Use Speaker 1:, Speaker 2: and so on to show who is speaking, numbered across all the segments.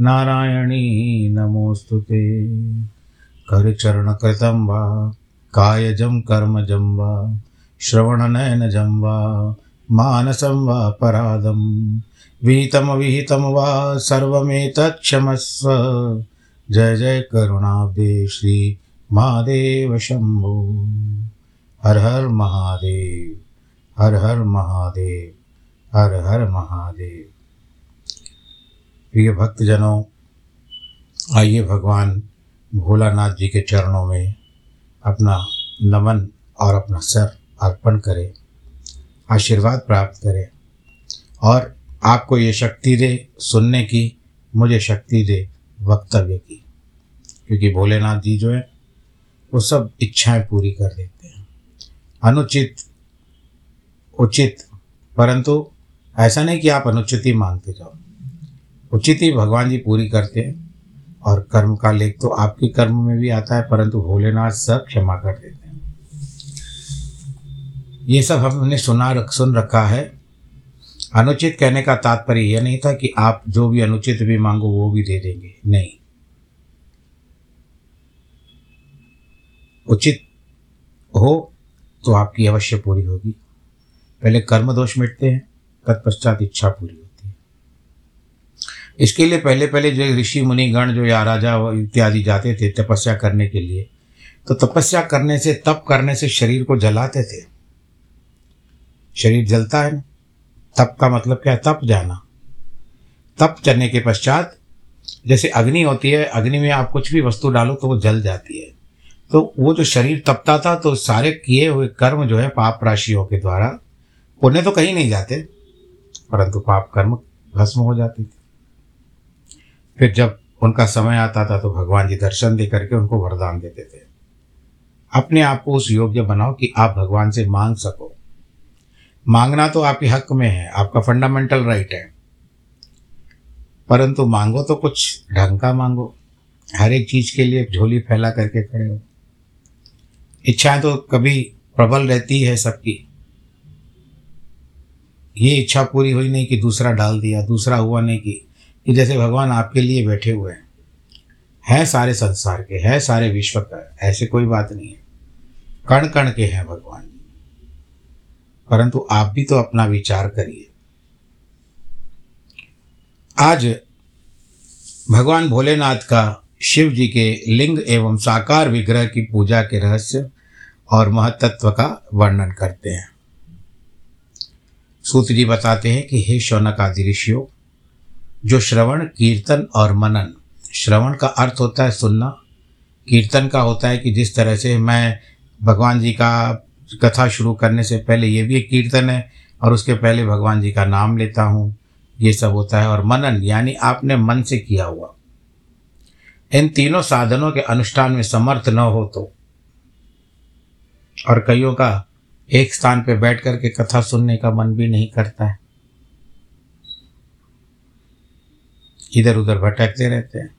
Speaker 1: नारायणी, नमोऽस्तु ते। करचरणकृतं वा, कायजं कर्मजं वा, श्रवणनयनजं वा, मानसं वा, परादं। विहितमविहितं वा सर्वमेतत्क्षमस्व जय जय करुणाब्दे श्री महादेव शम्भो। हर हर महादेव, हर हर महादेव, हर हर महादेव। प्रिय भक्तजनों, आइए भगवान भोलानाथ जी के चरणों में अपना नमन और अपना सर अर्पण करें, आशीर्वाद प्राप्त करें और आपको ये शक्ति दे सुनने की, मुझे शक्ति दे वक्तव्य की। क्योंकि भोलेनाथ जी जो है, वो सब इच्छाएँ पूरी कर देते हैं। अनुचित, उचित, परंतु ऐसा नहीं कि आप अनुचित ही मांगते जाओ। उचित ही भगवान जी पूरी करते हैं। और कर्म का लेख तो आपके कर्म में भी आता है, परंतु भोलेनाथ सब क्षमा कर देते हैं। ये सब हमने सुना, रख, सुन रखा है। अनुचित कहने का तात्पर्य यह नहीं था कि आप जो भी अनुचित भी मांगो, वो भी दे देंगे। नहीं। उचित हो तो आपकी अवश्य पूरी होगी। पहले कर्म दोष मिटते हैं, तत्पश्चात इच्छा पूरी होती है। इसके लिए पहले पहले जो ऋषि मुनि गण जो या राजा इत्यादि जाते थे तपस्या करने के लिए तो तपस्या करने से, तप करने से शरीर को जलाते थे। शरीर जलता है ना। तप का मतलब क्या है? तप जाना। तप चलने के पश्चात जैसे अग्नि होती है, अग्नि में आप कुछ भी वस्तु डालो तो वो जल जाती है। तो वो जो शरीर तपता था तो सारे किए हुए कर्म जो है पाप राशियों के द्वारा, पुण्य तो कहीं नहीं जाते, परंतु पाप कर्म भस्म हो जाते थे। फिर जब उनका समय आता था तो भगवान जी दर्शन दे करके उनको वरदान देते थे। अपने आप को उस योग्य बनाओ कि आप भगवान से मांग सको। मांगना तो आपके हक में है, आपका फंडामेंटल राइट है। परंतु मांगो तो कुछ ढंग का मांगो। हर एक चीज़ के लिए झोली फैला करके खड़े हो। इच्छाएँ तो कभी प्रबल रहती है सबकी। ये इच्छा पूरी हुई नहीं कि दूसरा डाल दिया, दूसरा हुआ नहीं कि कि जैसे भगवान आपके लिए बैठे हुए हैं हैं सारे संसार के, हैं सारे विश्व का, ऐसे कोई बात नहीं है। कण कण के हैं भगवान परंतु आप भी तो अपना विचार करिए। आज भगवान भोलेनाथ का शिव जी के लिंग एवं साकार विग्रह की पूजा के रहस्य और महतत्व का वर्णन करते हैं। सूत जी बताते हैं कि हे शौनक आदि ऋषियों जो श्रवण, कीर्तन और मनन। श्रवण का अर्थ होता है सुनना। कीर्तन का होता है कि जिस तरह से मैं भगवान जी का कथा शुरू करने से पहले ये भी एक कीर्तन है और उसके पहले भगवान जी का नाम लेता हूँ। ये सब होता है और मनन, यानी आपने मन से किया हुआ। इन तीनों साधनों के अनुष्ठान में समर्थ न हो तो। और कईयों का एक स्थान पर बैठ कर के कथा सुनने का मन भी नहीं करता है। इधर उधर भटकते रहते हैं।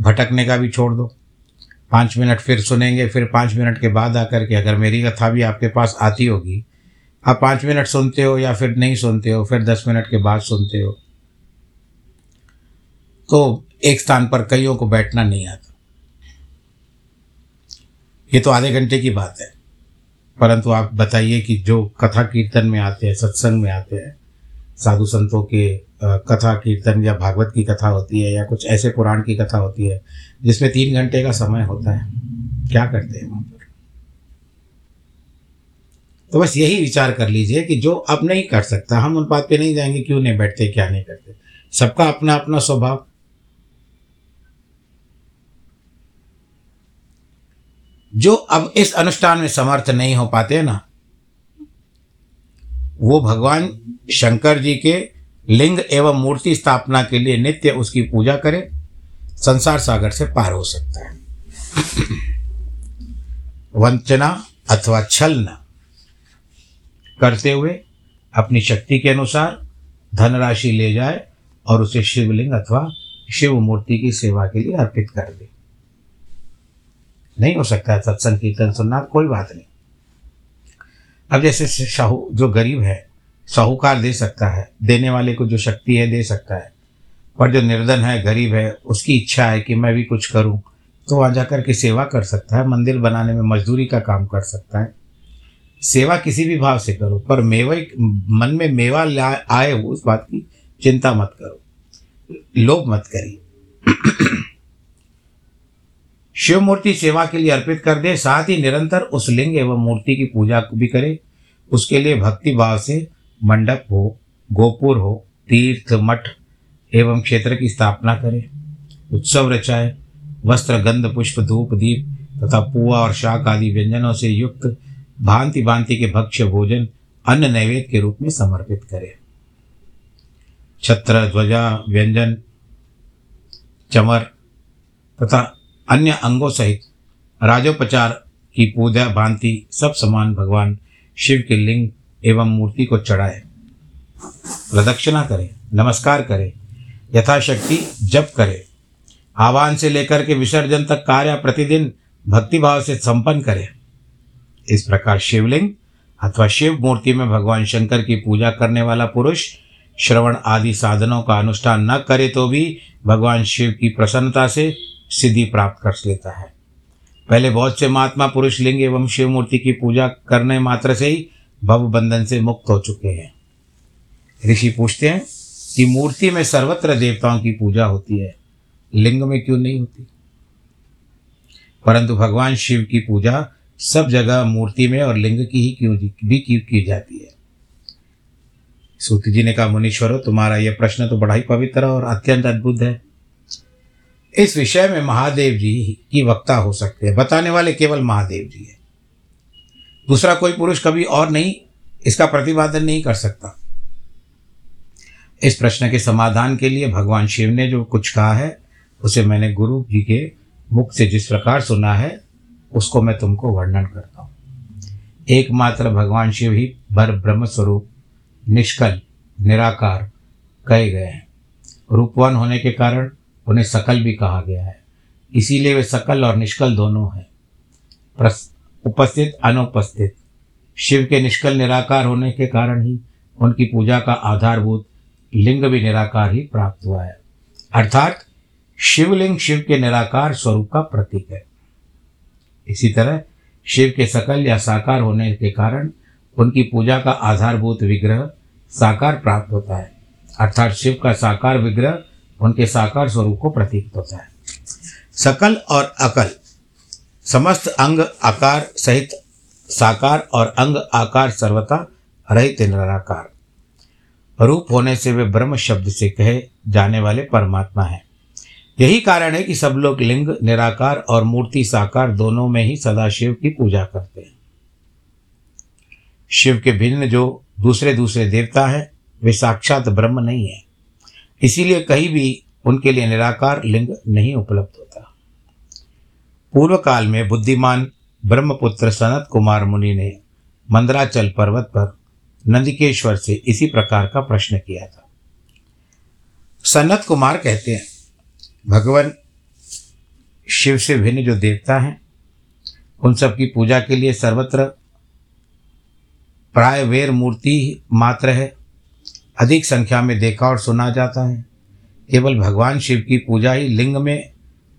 Speaker 1: भटकने का भी छोड़ दो। पाँच मिनट फिर सुनेंगे, फिर पाँच मिनट के बाद आकर के अगर मेरी कथा भी आपके पास आती होगी, आप पाँच मिनट सुनते हो या फिर नहीं सुनते हो, फिर दस मिनट के बाद सुनते हो। तो एक स्थान पर कईयों को बैठना नहीं आता। ये तो आधे घंटे की बात है। परंतु आप बताइए कि जो कथा कीर्तन में आते हैं, सत्संग में आते हैं साधु संतों के कथा कीर्तन या भागवत की कथा होती है या कुछ ऐसे पुराण की कथा होती है, जिसमें तीन घंटे का समय होता है, क्या करते हैं वहाँ पर? तो बस यही विचार कर लीजिए कि जो अब नहीं कर सकता, हम उन बात पे नहीं जाएँगे, क्यों नहीं बैठते, क्या नहीं करते? सबका अपना अपना स्वभाव। जो अब इस अनुष्ठान में समर्थ नहीं हो पाते ना वो भगवान शंकर जी के लिंग एवं मूर्ति स्थापना के लिए नित्य उसकी पूजा करे, संसार सागर से पार हो सकता है। वंचना अथवा छलना करते हुए अपनी शक्ति के अनुसार धनराशि ले जाए और उसे शिवलिंग अथवा शिव मूर्ति की सेवा के लिए अर्पित कर दे। नहीं हो सकता है सत्संग, कीर्तन, सुनना, कोई बात नहीं। अब जैसे शाहू, जो गरीब है, साहूकार दे सकता है, देने वाले को जो शक्ति है दे सकता है। पर जो निर्धन है, गरीब है, उसकी इच्छा है कि मैं भी कुछ करूँ तो वहाँ जाकर के सेवा कर सकता है, मंदिर बनाने में मजदूरी का काम कर सकता है। सेवा किसी भी भाव से करो, पर मेवा, मन में मेवा आए उस बात की चिंता मत करो, लोभ मत करिए। शिव मूर्ति सेवा के लिए अर्पित कर दे, साथ ही निरंतर उस लिंग एवं मूर्ति की पूजा भी करे। उसके लिए भक्ति भाव से मंडप हो, गोपुर हो, तीर्थ मठ एवं क्षेत्र की स्थापना करे। उत्सव रचाए, वस्त्र, गंध, पुष्प, धूप, दीप तथा पुआ और शाक आदि व्यंजनों से युक्त भांति भांति के भक्ष्य भोजन अन्न नैवेद्य के रूप में समर्पित करे। छत्र, ध्वजा, व्यंजन, चमर तथा अन्य अंगों सहित राजोपचार की पूजा भांति सब समान भगवान शिव के लिंग एवं मूर्ति को चढ़ाए। प्रदक्षिणा करें, नमस्कार करें, यथाशक्ति जप करे। आह्वान से लेकर के विसर्जन तक कार्य प्रतिदिन भक्तिभाव से संपन्न करे। इस प्रकार शिवलिंग अथवा शिव मूर्ति में भगवान शंकर की पूजा करने वाला पुरुष श्रवण आदि साधनों का अनुष्ठान न करे तो भी भगवान शिव की प्रसन्नता से सिद्धि प्राप्त कर लेता है। पहले बहुत से महात्मा पुरुष लिंग एवं शिव मूर्ति की पूजा करने मात्र से ही भव बंधन से मुक्त हो चुके हैं। ऋषि पूछते हैं कि मूर्ति में सर्वत्र देवताओं की पूजा होती है, लिंग में क्यों नहीं होती? परंतु भगवान शिव की पूजा सब जगह मूर्ति में और लिंग की ही क्यों भी क्यों की जाती है। सूत जी ने कहा, मुनीश्वरों तुम्हारा यह प्रश्न तो बड़ा ही पवित्र और अत्यंत अद्भुत है। इस विषय में महादेव जी की वक्ता हो सकते हैं। बताने वाले केवल महादेव जी है। दूसरा कोई पुरुष कभी और नहीं, इसका प्रतिपादन नहीं कर सकता। इस प्रश्न के समाधान के लिए भगवान शिव ने जो कुछ कहा है, उसे मैंने गुरु जी के मुख से जिस प्रकार सुना है, उसको मैं तुमको वर्णन करता हूँ। एकमात्र भगवान शिव ही बर ब्रह्म स्वरूप, निष्कल, निराकार, कहे गए हैं। रूपवान होने के कारण उन्हें सकल भी कहा गया है। इसीलिए वे सकल और निष्कल दोनों हैं। उपस्थित, अनुपस्थित। शिव के निष्कल निराकार होने के कारण ही उनकी पूजा का आधारभूत लिंग भी निराकार ही प्राप्त हुआ है। अर्थात, शिवलिंग शिव के निराकार स्वरूप का प्रतीक है। इसी तरह, शिव के सकल या साकार होने के कारण उनकी पूजा का आधारभूत विग्रह साकार प्राप्त होता है। अर्थात, शिव का साकार विग्रह उनके साकार स्वरूप को प्रतीक होता है। सकल और अकल, समस्त अंग आकार सहित साकार और अंग आकार सर्वथा रहित निराकार। रूप होने से वे ब्रह्म शब्द से कहे जाने वाले परमात्मा हैं। यही कारण है कि सब लोग लिंग, निराकार और मूर्ति साकार दोनों में ही सदाशिव की पूजा करते हैं। शिव के भिन्न जो दूसरे दूसरे देवता हैं, वे साक्षात ब्रह्म नहीं है। इसीलिए कहीं भी उनके लिए निराकार लिंग नहीं उपलब्ध होता। पूर्व काल में बुद्धिमान ब्रह्मपुत्र सनत कुमार मुनि ने मंदराचल पर्वत पर नंदिकेश्वर से इसी प्रकार का प्रश्न किया था। सनत कुमार कहते हैं, भगवान शिव से भिन्न जो देवता हैं, उन सब की पूजा के लिए सर्वत्र प्राय वेर मूर्ति मात्र है। अधिक संख्या में देखा और सुना जाता है। केवल भगवान शिव की पूजा ही लिंग में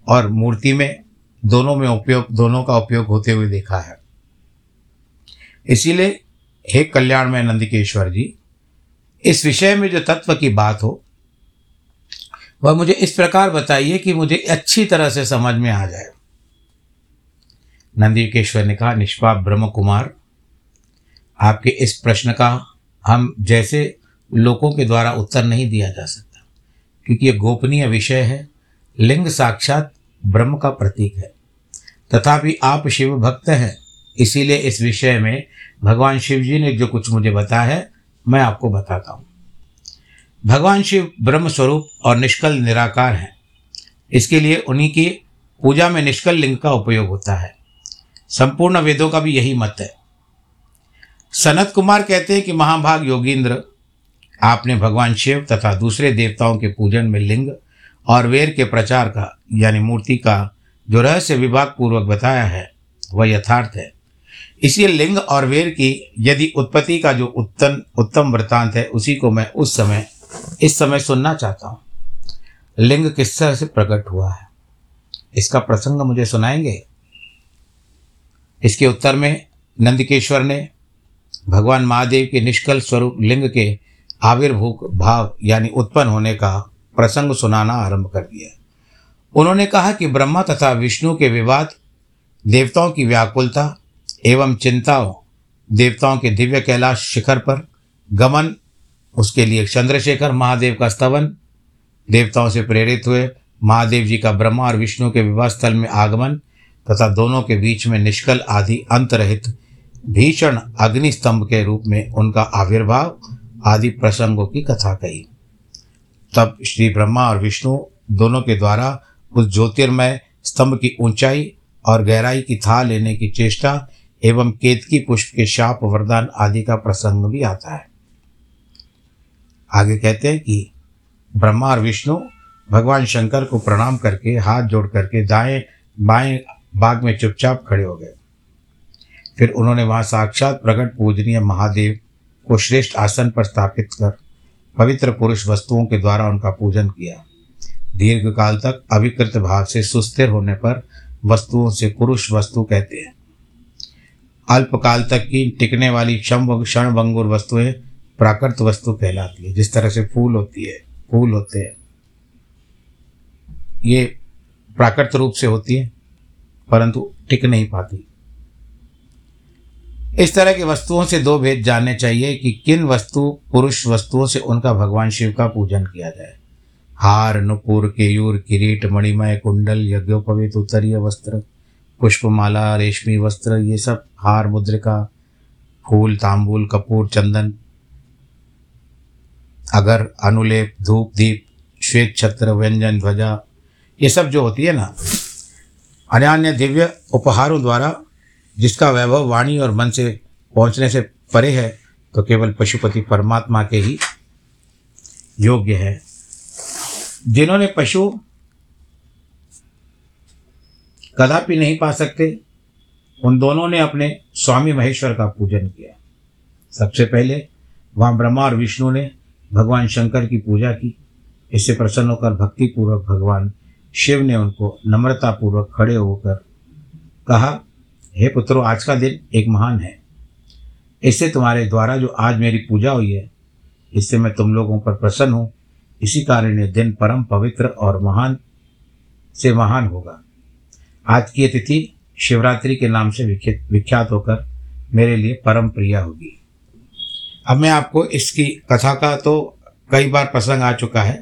Speaker 1: और मूर्ति में दोनों में उपयोग, दोनों का उपयोग होते हुए देखा है। इसीलिए, हे कल्याण में नंदिकेश्वर जी, इस विषय में जो तत्व की बात हो, वह मुझे इस प्रकार बताइए कि मुझे अच्छी तरह से समझ में आ जाए। नंदिकेश्वर ने कहा, निष्पाप ब्रह्म कुमार आपके इस प्रश्न का हम जैसे लोगों के द्वारा उत्तर नहीं दिया जा सकता। क्योंकि ये गोपनीय विषय है, लिंग साक्षात ब्रह्म का प्रतीक है। तथापि आप शिव भक्त हैं, इसीलिए इस विषय में भगवान शिव जी ने जो कुछ मुझे बताया है, मैं आपको बताता हूँ। भगवान शिव ब्रह्म स्वरूप और निष्कल निराकार हैं। इसके लिए उन्हीं की पूजा में निष्कल लिंग का उपयोग होता है। संपूर्ण वेदों का भी यही मत है। सनत कुमार कहते हैं कि महाभाग योगींद्र आपने भगवान शिव तथा दूसरे देवताओं के पूजन में लिंग और वेर के प्रचार का, यानी मूर्ति का जो रहस्य विभाग पूर्वक बताया है, वह यथार्थ है। इसलिए लिंग और वेर की यदि उत्पत्ति का जो उत्तम उत्तम वृत्तांत है, उसी को मैं उस समय, इस समय सुनना चाहता हूँ। लिंग किस तरह से प्रकट हुआ है? इसका प्रसंग मुझे सुनाएँगे? इसके उत्तर में नंदकेश्वर ने, भगवान महादेव के निष्कल स्वरूप लिंग के आविर्भूक भाव यानी उत्पन्न होने का प्रसंग सुनाना आरंभ कर दिया। उन्होंने कहा कि ब्रह्मा तथा विष्णु के विवाद, देवताओं की व्याकुलता एवं चिंताओं, देवताओं के दिव्य कैलाश शिखर पर गमन, उसके लिए चंद्रशेखर महादेव का स्तवन, देवताओं से प्रेरित हुए महादेव जी का ब्रह्मा और विष्णु के विवाह स्थल में आगमन तथा दोनों के बीच में निष्कल आदि अंतरहित भीषण अग्निस्तंभ के रूप में उनका आविर्भाव आदि प्रसंगों की कथा कही। तब श्री ब्रह्मा और विष्णु दोनों के द्वारा उस ज्योतिर्मय स्तंभ की ऊंचाई और गहराई की था लेने की चेष्टा एवं केतकी पुष्प के शाप, वरदान आदि का प्रसंग भी आता है। आगे कहते हैं कि ब्रह्मा और विष्णु भगवान शंकर को प्रणाम करके, हाथ जोड़ करके दाएँ बाएँ बाग में चुपचाप खड़े हो गए। फिर उन्होंने वहाँ साक्षात प्रकट पूजनीय महादेव को श्रेष्ठ आसन पर स्थापित कर पवित्र पुरुष वस्तुओं के द्वारा उनका पूजन किया। दीर्घ काल तक अविकृत भाव से सुस्थिर होने पर वस्तुओं से पुरुष वस्तु कहते हैं। अल्पकाल तक की टिकने वाली क्षण भंगुर वस्तुएँ प्राकृत वस्तु कहलाती है, जिस तरह से फूल होती है, फूल होते हैं। ये प्राकृत रूप से होती है, परंतु टिक नहीं पाती। इस तरह की वस्तुओं से दो भेद जानने चाहिए कि किन वस्तु, पुरुष वस्तुओं से उनका भगवान शिव का पूजन किया जाए। हार, नुपुर, केयूर, किरीट, मणिमय, कुंडल यज्ञोपवित उत्तरीय वस्त्र, पुष्पमाला, रेशमी वस्त्र, ये सब हार, मुद्रिका, फूल, तांबूल, कपूर, चंदन, अगर, अनुलेप, धूप, दीप, श्वेत छत्र, व्यंजन, ध्वजा, ये सब जो होती है ना अन्य दिव्य उपहारों द्वारा जिसका वैभव वाणी और मन से पहुँचने से परे है तो केवल पशुपति परमात्मा के ही योग्य है। जिन्होंने पशु कदापि नहीं पा सकते, उन दोनों ने अपने स्वामी महेश्वर का पूजन किया। सबसे पहले वहाँ ब्रह्मा और विष्णु ने भगवान शंकर की पूजा की। इससे प्रसन्न होकर भक्तिपूर्वक भगवान शिव ने उनको नम्रतापूर्वक खड़े होकर कहा हे पुत्रो, आज का दिन एक महान है। इससे तुम्हारे द्वारा जो आज मेरी पूजा हुई है, इससे मैं तुम लोगों पर प्रसन्न हूँ। इसी कारण ये दिन परम पवित्र और महान से महान होगा। आज की तिथि शिवरात्रि के नाम से विख्यात होकर मेरे लिए परम प्रिय होगी। अब मैं आपको इसकी कथा का तो कई बार प्रसंग आ चुका है,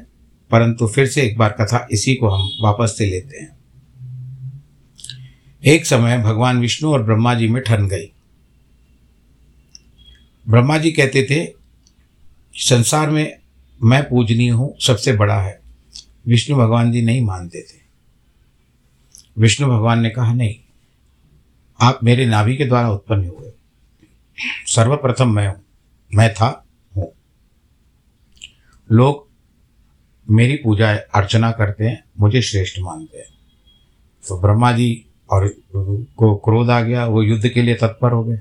Speaker 1: परंतु फिर से एक बार कथा इसी को हम वापस से लेते हैं। एक समय भगवान विष्णु और ब्रह्मा जी में ठन गई ब्रह्मा जी कहते थे, संसार में मैं पूजनीय हूँ, सबसे बड़ा है। विष्णु भगवान जी नहीं मानते थे। विष्णु भगवान ने कहा, नहीं, आप मेरे नाभि के द्वारा उत्पन्न हुए। सर्वप्रथम मैं हूँ, मैं था, हूँ। लोग मेरी पूजा अर्चना करते हैं, मुझे श्रेष्ठ मानते हैं। तो ब्रह्मा जी और को क्रोध आ गया, वो युद्ध के लिए तत्पर हो गए।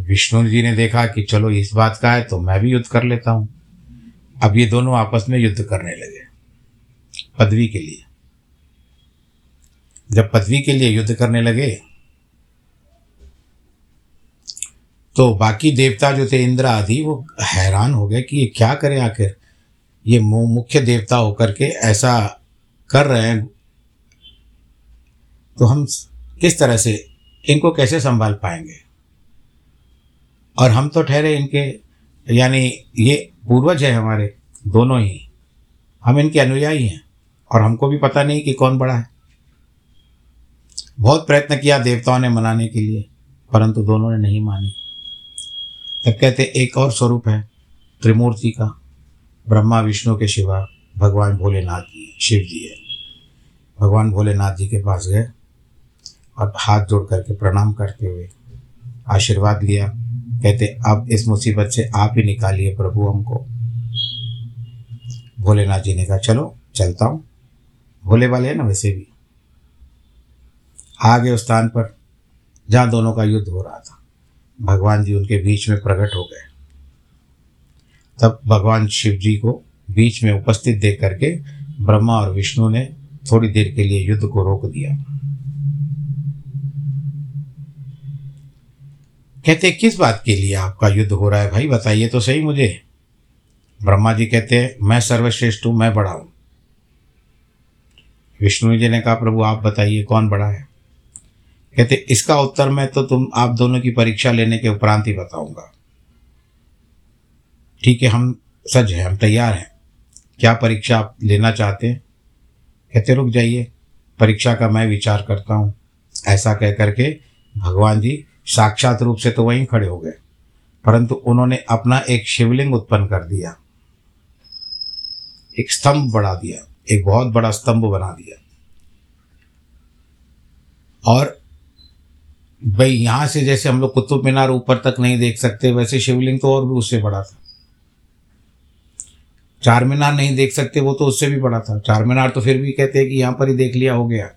Speaker 1: विष्णु जी ने देखा कि चलो इस बात का है तो मैं भी युद्ध कर लेता हूँ। अब ये दोनों आपस में युद्ध करने लगे, पदवी के लिए। जब पदवी के लिए युद्ध करने लगे तो बाकी देवता जो थे, इंद्र आदि, वो हैरान हो गए कि ये क्या करें आखिर? ये मुख्य देवता होकर के ऐसा कर रहे हैं तो हम किस तरह से इनको कैसे संभाल पाएँगे? और हम तो ठहरे इनके, यानी ये पूर्वज है हमारे, दोनों ही। हम इनके अनुयायी हैं, और हमको भी पता नहीं कि कौन बड़ा है। बहुत प्रयत्न किया देवताओं ने मनाने के लिए, परंतु दोनों ने नहीं मानी। तब कहते, एक और स्वरूप है, त्रिमूर्ति का, ब्रह्मा विष्णु के शिवा भगवान भोलेनाथ जी, शिव जी है। भगवान भोलेनाथ जी के पास गए। और हाथ जोड़ करके प्रणाम करते हुए आशीर्वाद लिया। कहते, अब इस मुसीबत से आप ही निकालिए प्रभु हमको। भोलेनाथ जी ने कहा, चलो, चलता हूँ। भोले वाले हैं ना, वैसे भी। आ गए उस स्थान पर जहाँ दोनों का युद्ध हो रहा था, भगवान जी उनके बीच में प्रकट हो गए। तब भगवान शिव जी को बीच में उपस्थित देख करके ब्रह्मा और विष्णु ने थोड़ी देर के लिए युद्ध को रोक दिया। कहते, किस बात के लिए आपका युद्ध हो रहा है भाई? बताइए तो सही मुझे। ब्रह्मा जी कहते हैं मैं सर्वश्रेष्ठ हूँ, मैं बड़ा हूँ। विष्णु जी ने कहा, प्रभु, आप बताइए, कौन बड़ा है? कहते, इसका उत्तर मैं तो तुम, आप दोनों की परीक्षा लेने के उपरांत ही बताऊँगा। ठीक है, हम सज हैं, हम तैयार हैं। क्या परीक्षा आप लेना चाहते हैं? कहते, रुक जाइए, परीक्षा का मैं विचार करता हूँ। ऐसा कह करके भगवान जी साक्षात रूप से तो वहीं खड़े हो गए। परंतु उन्होंने अपना एक शिवलिंग उत्पन्न कर दिया। एक स्तंभ बढ़ा दिया। एक बहुत बड़ा स्तंभ बना दिया। और भाई, यहाँ से जैसे हम लोग कुतुब मीनार ऊपर तक नहीं देख सकते, वैसे शिवलिंग तो और भी उससे बड़ा था। चार मीनार नहीं देख सकते, वो तो उससे भी बड़ा था। चार मीनार तो फिर भी कहते हैं कि यहाँ पर ही देख लिया हो गया।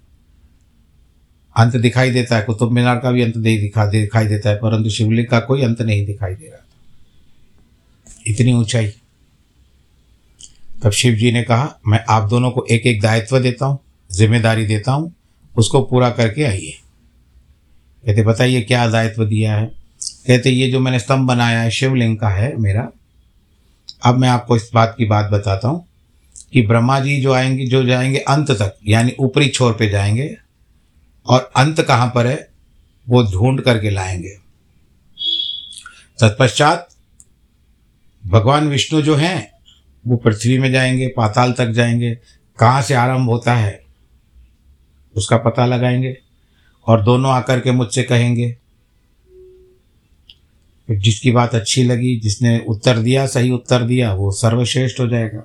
Speaker 1: अंत दिखाई देता है, कुतुब मीनार का भी अंत दिखा दिखाई देता है, परंतु शिवलिंग का कोई अंत नहीं दिखाई दे रहा। था इतनी ऊंचाई। तब शिव जी ने कहा, मैं आप दोनों को एक एक दायित्व देता हूँ, ज़िम्मेदारी देता हूँ, उसको पूरा करके आइए। कहते, बताइए, क्या दायित्व दिया है? कहते, ये जो मैंने स्तंभ बनाया है, शिवलिंग का है मेरा। अब मैं आपको इस बात की बात बताता हूँ कि ब्रह्मा जी जो आएँगे, जो जाएँगे अंत तक, यानी ऊपरी छोर पे जाएँगे और अंत कहाँ पर है? वो ढूंढ करके लाएँगे। तत्पश्चात भगवान विष्णु जो हैं, वो पृथ्वी में जाएँगे, पाताल तक जाएँगे। कहाँ से आरंभ होता है? उसका पता लगाएँगे और दोनों आकर के मुझसे कहेंगे। जिसकी बात अच्छी लगी, जिसने उत्तर दिया, सही उत्तर दिया, वो सर्वश्रेष्ठ हो जाएगा।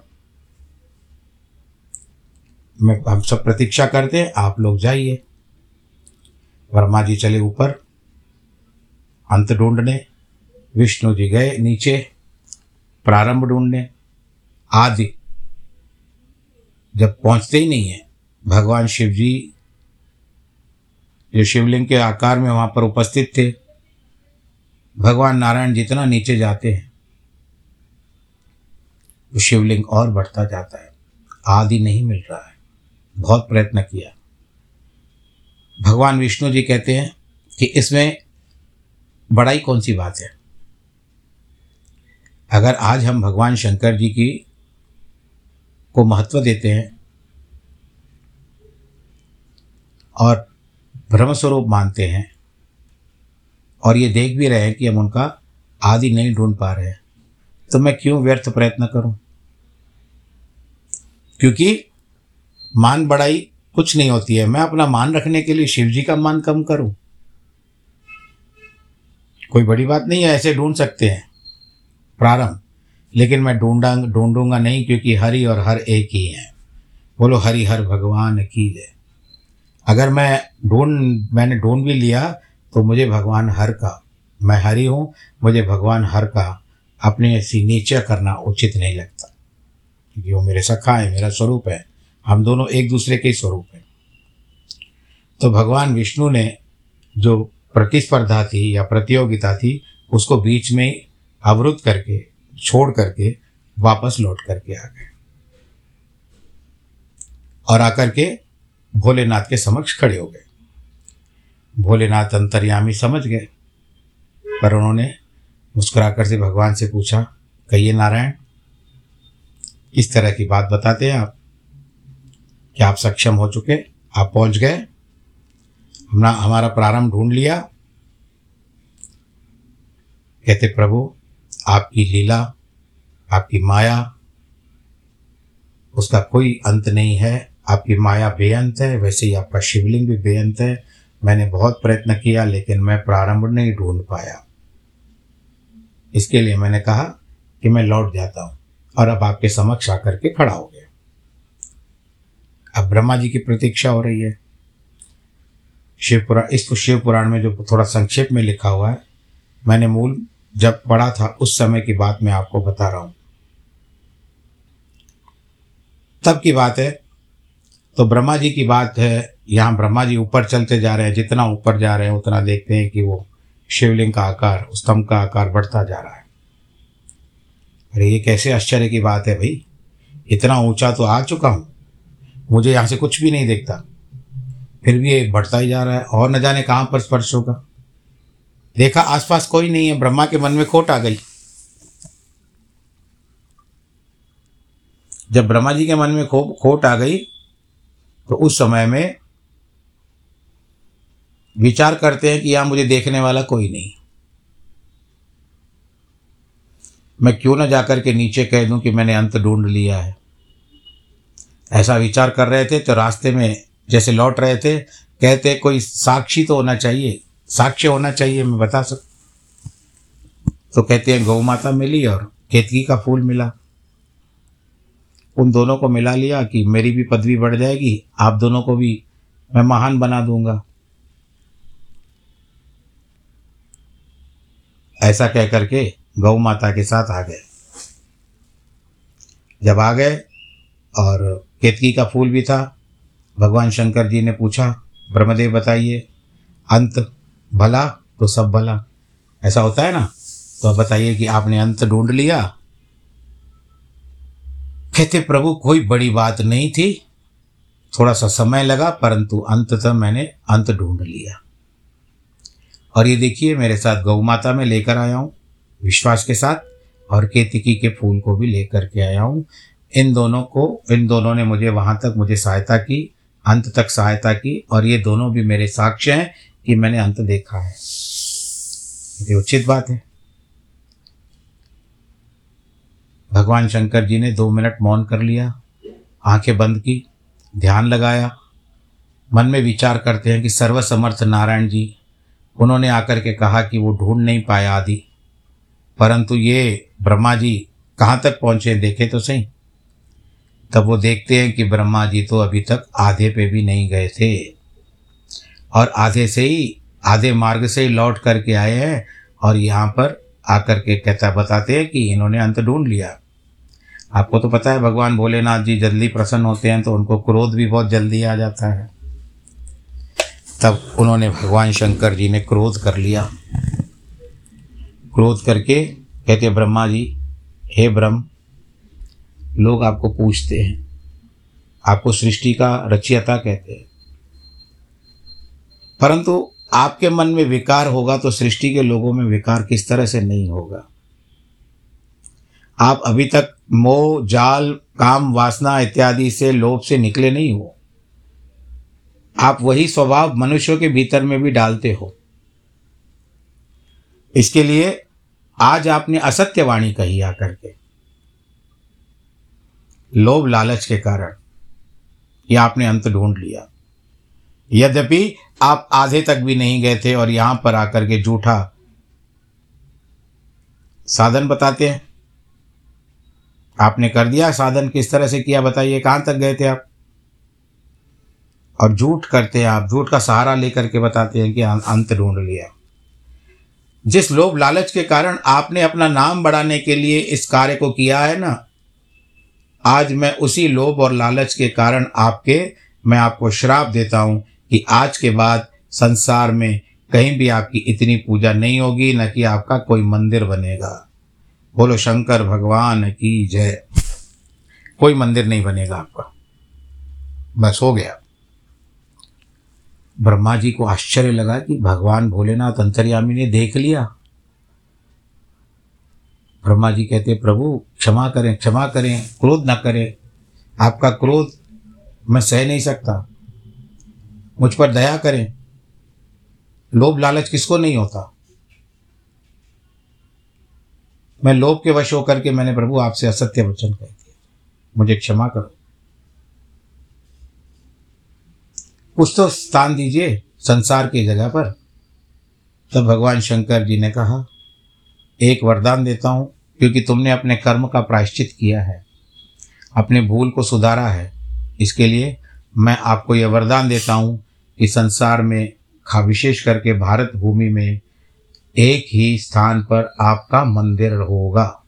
Speaker 1: मैं हम सब प्रतीक्षा करते हैं, आप लोग जाइए। वर्मा जी चले ऊपर। अंत ढूँढने, विष्णु जी गए नीचे, प्रारंभ ढूँढने। आदि। जब पहुँचते ही नहीं है, भगवान शिव जी, जो शिवलिंग के आकार में वहाँ पर उपस्थित थे, भगवान नारायण जितना नीचे जाते हैं तो शिवलिंग और बढ़ता जाता है। आदि नहीं मिल रहा है। बहुत प्रयत्न किया। भगवान विष्णु जी कहते हैं कि इसमें बड़ाई कौन सी बात है? अगर आज हम भगवान शंकर जी की को महत्व देते हैं और ब्रह्मस्वरूप मानते हैं और ये देख भी रहे हैं कि हम उनका आदि नहीं ढूंढ पा रहे हैं तो मैं क्यों व्यर्थ प्रयत्न करूँ? क्योंकि मान बढ़ाई कुछ नहीं होती है। मैं अपना मान रखने के लिए शिव जी का मान कम करूँ? कोई बड़ी बात नहीं है, ऐसे ढूंढ सकते हैं। प्रारंभ। लेकिन मैं ढूंढा ढूंढूँगा नहीं, क्योंकि हरि और हर एक ही है। बोलो, हरि हर भगवान की जय। अगर मैं ढूंढ मैंने ढूंढ भी लिया तो मुझे भगवान हर का मैं हरि हूँ, मुझे भगवान हर का अपने ऐसी नीचा करना उचित नहीं लगता। क्योंकि वो मेरे सखा है, मेरा स्वरूप है। हम दोनों एक दूसरे के स्वरूप हैं। तो भगवान विष्णु ने जो प्रतिस्पर्धा थी या प्रतियोगिता थी, उसको बीच में अवरुद्ध करके, छोड़ करके, वापस लौट करके आ गए। और आकर के भोलेनाथ के समक्ष खड़े हो गए। भोलेनाथ अंतर्यामी समझ गए, पर उन्होंने मुस्कुराकर से भगवान से पूछा, कहिए नारायण, इस तरह की बात बताते हैं आप? क्या आप सक्षम हो चुके, आप पहुँच गए। हमने, हमारा प्रारंभ ढूंढ लिया। कहते, प्रभु, आपकी लीला, आपकी माया, उसका कोई अंत नहीं है। आपकी माया बेअंत है, वैसे ही आपका शिवलिंग भी बेअंत है। मैंने बहुत प्रयत्न किया, लेकिन मैं प्रारंभ नहीं ढूंढ पाया। इसके लिए मैंने कहा कि मैं लौट जाता हूँ और अब आपके समक्ष आकर के खड़ा हो गया। अब ब्रह्मा जी की प्रतीक्षा हो रही है। शिव पुराण इसको शिव पुराण में जो थोड़ा संक्षेप में लिखा हुआ है, मैंने मूल जब पढ़ा था, उस समय की बात मैं आपको बता रहा हूँ। तब की बात है तो ब्रह्मा जी की बात है, यहाँ ब्रह्मा जी ऊपर चलते जा रहे हैं, जितना ऊपर जा रहे हैं, उतना देखते हैं कि वो शिवलिंग का आकार स्तंभ का आकार बढ़ता जा रहा है। अरे, ये कैसे आश्चर्य की बात है भाई? इतना ऊँचा तो आ चुका हूँ। मुझे यहाँ से कुछ भी नहीं देखता। फिर भी ये बढ़ता ही जा रहा है, और न जाने कहाँ पर स्पर्श होगा। देखा, आसपास कोई नहीं है, ब्रह्मा के मन में खोट आ गई। जब ब्रह्मा जी के मन में खो, खोट आ गई तो उस समय में विचार करते हैं कि यहाँ मुझे देखने वाला कोई नहीं। मैं क्यों ना जाकर के नीचे कह दूँ कि मैंने अंत ढूंढ लिया है। ऐसा विचार कर रहे थे तो रास्ते में जैसे लौट रहे थे, कहते, कोई साक्षी तो होना चाहिए। साक्ष्य होना चाहिए, मैं बता सक तो कहते हैं, गौ माता मिली और केतकी का फूल मिला। उन दोनों को मिला लिया कि मेरी भी पदवी बढ़ जाएगी, आप दोनों को भी मैं महान बना दूँगा। ऐसा कह करके गौ माता के साथ आ गए। जब आ गए और केतकी का फूल भी था। भगवान शंकर जी ने पूछा, ब्रह्मदेव बताइए, अंत भला तो सब भला? ऐसा होता है ना? तो अब बताइए कि आपने अंत ढूंढ लिया। कहते, प्रभु, कोई बड़ी बात नहीं थी। थोड़ा सा समय लगा, परंतु अंत अंततः मैंने अंत ढूंढ लिया। और ये देखिए, मेरे साथ गौ माता में लेकर आया हूँ, विश्वास के साथ, और केतकी के फूल को भी लेकर के आया हूँ। इन दोनों को, इन दोनों ने मुझे वहाँ तक मुझे सहायता की, अंत तक सहायता की, और ये दोनों भी मेरे साक्ष्य हैं कि मैंने अंत देखा है। ये उचित बात है। भगवान शंकर जी ने दो मिनट मौन कर लिया, आँखें बंद की, ध्यान लगाया, मन में विचार करते हैं कि सर्वसमर्थ नारायण जी, उन्होंने आकर के कहा कि वो ढूंढ नहीं पाया आदि। परंतु ये ब्रह्मा जी कहाँ तक पहुँचे, देखे तो सही? तब वो देखते हैं कि ब्रह्मा जी तो अभी तक आधे पे भी नहीं गए थे। और आधे से ही, आधे मार्ग से ही लौट करके आए हैं और यहाँ पर आकर के कहता, बताते हैं कि इन्होंने अंत ढूंढ लिया। आपको तो पता है, भगवान भोलेनाथ जी जल्दी प्रसन्न होते हैं तो उनको क्रोध भी बहुत जल्दी आ जाता है। तब उन्होंने भगवान शंकर जी ने क्रोध कर लिया। क्रोध करके कहते, ब्रह्मा जी, हे ब्रह्म लोग आपको पूछते हैं। आपको सृष्टि का रचयता कहते हैं। परंतु आपके मन में विकार होगा तो सृष्टि के लोगों में विकार किस तरह से नहीं होगा। आप अभी तक मोह, जाल, काम, वासना इत्यादि से लोभ से निकले नहीं हो। आप वही स्वभाव मनुष्यों के भीतर में भी डालते हो। इसके लिए आज आपने असत्य वाणी कही आकर के। लोभ लालच के कारण यह आपने अंत ढूंढ लिया। यद्यपि आप आधे तक भी नहीं गए थे और यहाँ पर आकर के झूठा साधन बताते हैं। आपने कर दिया, साधन किस तरह से किया बताइए, कहाँ तक गए थे आप? और झूठ करते हैं आप, झूठ का सहारा लेकर के बताते हैं कि अंत ढूंढ लिया। जिस लोभ लालच के कारण आपने अपना नाम बढ़ाने के लिए इस कार्य को किया है ना आज मैं उसी लोभ और लालच के कारण आपके, मैं आपको श्राप देता हूँ कि आज के बाद संसार में कहीं भी आपकी इतनी पूजा नहीं होगी, न कि आपका कोई मंदिर बनेगा। बोलो, शंकर भगवान की जय। कोई मंदिर नहीं बनेगा आपका। बस हो गया। ब्रह्मा जी को आश्चर्य लगा कि भगवान भोलेनाथ अंतर्यामी ने देख लिया। ब्रह्मा जी कहते प्रभु, क्षमा करें क्षमा करें, क्रोध न करें। आपका क्रोध मैं सह नहीं सकता। मुझ पर दया करें। लोभ लालच किसको नहीं होता? मैं लोभ के वश होकर के मैंने प्रभु आपसे असत्य वचन कह दिया। मुझे क्षमा करो। कुछ तो स्थान दीजिए संसार की जगह पर। तब भगवान शंकर जी ने कहा, एक वरदान देता हूँ क्योंकि तुमने अपने कर्म का प्रायश्चित किया है। अपने भूल को सुधारा है। इसके लिए मैं आपको यह वरदान देता हूँ कि संसार में खा विशेष करके भारत भूमि में एक ही स्थान पर आपका मंदिर होगा,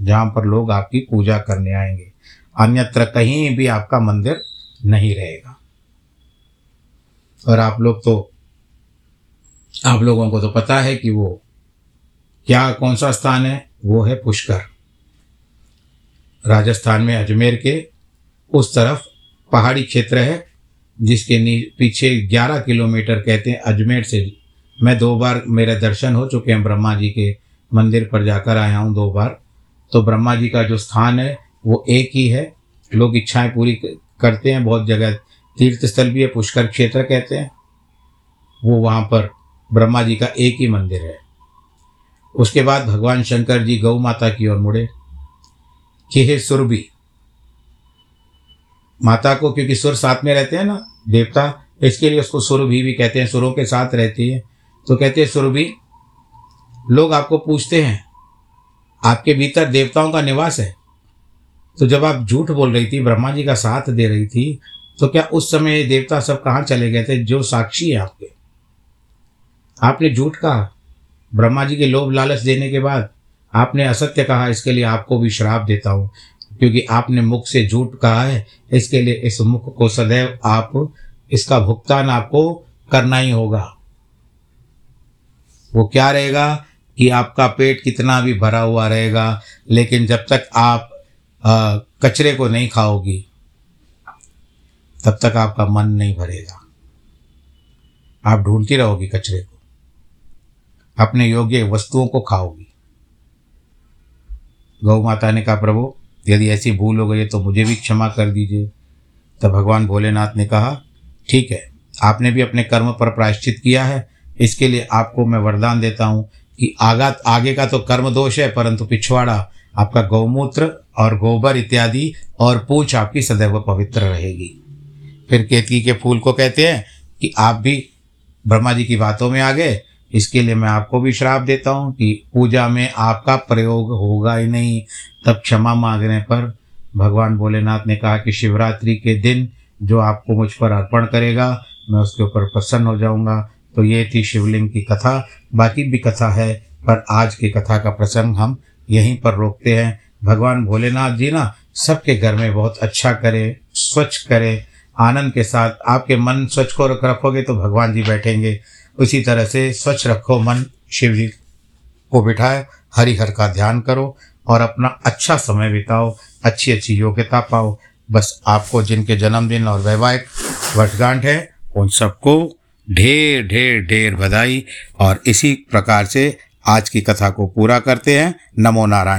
Speaker 1: जहाँ पर लोग आपकी पूजा करने आएँगे। अन्यत्र कहीं भी आपका मंदिर नहीं रहेगा। और आप लोग तो आप लोगों को तो पता है कि वो क्या, कौन सा स्थान है? वो है पुष्कर। राजस्थान में अजमेर के उस तरफ़ पहाड़ी क्षेत्र है, जिसके पीछे ग्यारह किलोमीटर कहते हैं अजमेर से। मैं दो बार मेरे दर्शन हो चुके हैं ब्रह्मा जी के मंदिर पर जाकर आया हूँ दो बार। तो ब्रह्मा जी का जो स्थान है, वो एक ही है। लोग इच्छाएँ पूरी करते हैं, बहुत जगह तीर्थ स्थल भी है, पुष्कर क्षेत्र कहते हैं। वो वहाँ पर ब्रह्मा जी का एक ही मंदिर है। उसके बाद भगवान शंकर जी गौ माता की ओर मुड़े। कि हे सुरभि, माता को क्योंकि सुर साथ में रहते हैं ना, देवता, इसके लिए उसको सुरभि भी कहते हैं, सुरों के साथ रहती है। तो कहते हैं, सुरभि, लोग आपको पूछते हैं, आपके भीतर देवताओं का निवास है। तो जब आप झूठ बोल रही थी, ब्रह्मा जी का साथ दे रही थी तो क्या उस समय ये देवता सब कहाँ चले गए थे, जो साक्षी है आपके? आपने झूठ कहा। ब्रह्मा जी के लोभ लालच देने के बाद आपने असत्य कहा इसके लिए आपको भी श्राप देता हूँ। क्योंकि आपने मुख से झूठ कहा है इसके लिए इस मुख को सदैव आप इसका भुगतान आपको करना ही होगा। वो क्या रहेगा कि आपका पेट कितना भी भरा हुआ रहेगा लेकिन जब तक आप आ, कचरे को नहीं खाओगी तब तक आपका मन नहीं भरेगा। आप ढूंढती रहोगी कचरे को। अपने योग्य वस्तुओं को खाओगी। गौ माता ने कहा, प्रभु, यदि ऐसी भूल हो गई तो मुझे भी क्षमा कर दीजिए। तब भगवान भोलेनाथ ने कहा, ठीक है, आपने भी अपने कर्म पर प्रायश्चित किया है, इसके लिए आपको मैं वरदान देता हूँ कि आगा आगे का तो कर्म दोष है, परंतु पिछवाड़ा, आपका गौमूत्र और गोबर इत्यादि और पूछ आपकी सदैव पवित्र रहेगी। फिर केतकी के फूल को कहते हैं कि आप भी ब्रह्मा जी की बातों में आ गए इसके लिए मैं आपको भी श्राप देता हूँ कि पूजा में आपका प्रयोग होगा ही नहीं। तब क्षमा मांगने पर भगवान भोलेनाथ ने कहा कि शिवरात्रि के दिन जो आपको मुझ पर अर्पण करेगा, मैं उसके ऊपर प्रसन्न हो जाऊँगा। तो ये थी शिवलिंग की कथा। बाकी भी कथा है, पर आज की कथा का प्रसंग हम यहीं पर रोकते हैं। भगवान भोलेनाथ जी ना, सबके घर में बहुत अच्छा करे, स्वच्छ करें। आनंद के साथ आपके मन स्वच्छ को रखोगे तो भगवान जी बैठेंगे। उसी तरह से स्वच्छ रखो मन, शिव जी को बिठाए, हरिहर का ध्यान करो और अपना अच्छा समय बिताओ, अच्छी अच्छी योग्यता पाओ। बस आपको जिनके जन्मदिन और वैवाहिक वर्षगांठ है, उन सबको ढेर ढेर ढेर बधाई और इसी प्रकार से आज की कथा को पूरा करते हैं। नमो नारायण।